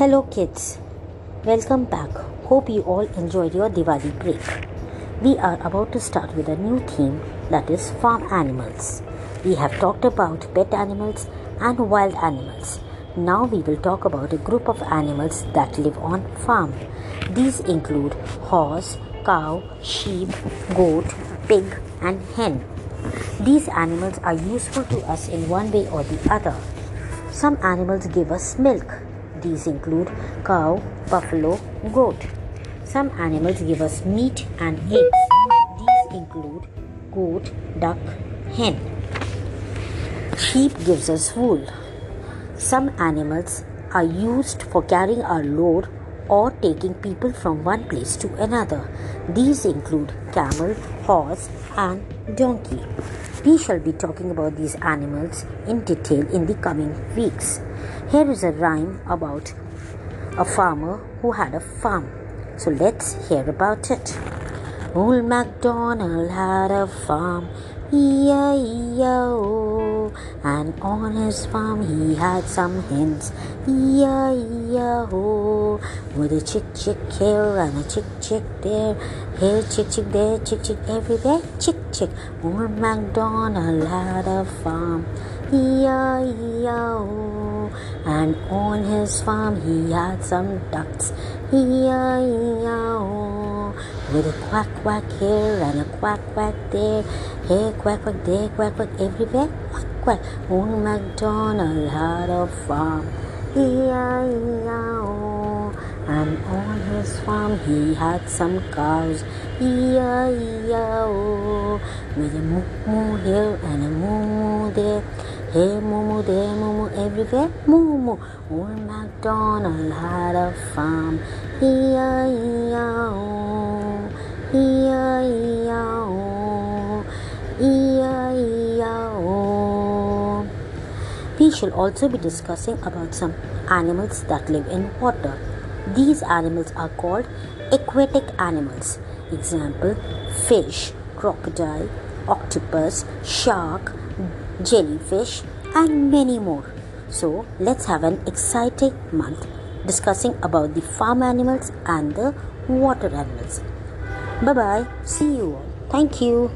Hello, kids. Welcome back. Hope you all enjoyed your Diwali break. We are about to start with a new theme that is farm animals. We have talked about pet animals and wild animals. Now we will talk about a group of animals that live on farm. These include horse, cow, sheep, goat, pig, and hen. These animals are useful to us in one way or the other. Some animals give us milk. These include cow, buffalo, goat. Some animals give us meat and eggs. These include goat, duck, hen. Sheep gives us wool. Some animals are used for carrying our load or taking people from one place to another. These include camel, horse, and donkey. We shall be talking about these animals in detail in the coming weeks. Here is a rhyme about a farmer who had a farm. So let's hear about it. Old MacDonald had a farm, E-I-E-I-O. Oh. And on his farm he had some hens, E-I-E-I-O. Oh. With a chick chick here and a chick chick there, here chick chick there, chick chick everywhere, chick chick. Old MacDonald had a farm, E-I-E-I-O. Oh. And on his farm he had some ducks, E-I-E-I-O. With a quack quack here and a quack quack there, here quack quack there, quack quack everywhere, quack quack. Old MacDonald had a farm, E-I-E-I-O. And on his farm he had some cows, E-I-E-I-O. With a moo moo here and a moo moo there, here moo moo there, moo moo everywhere, moo. Old MacDonald had a farm, E-I-E-I-O. We shall also be discussing about some animals that live in water. These animals are called aquatic animals. Example fish, crocodile, octopus, shark, jellyfish, and many more. So, let's have an exciting month discussing about the farm animals and the water animals. Bye bye. See you all. Thank you.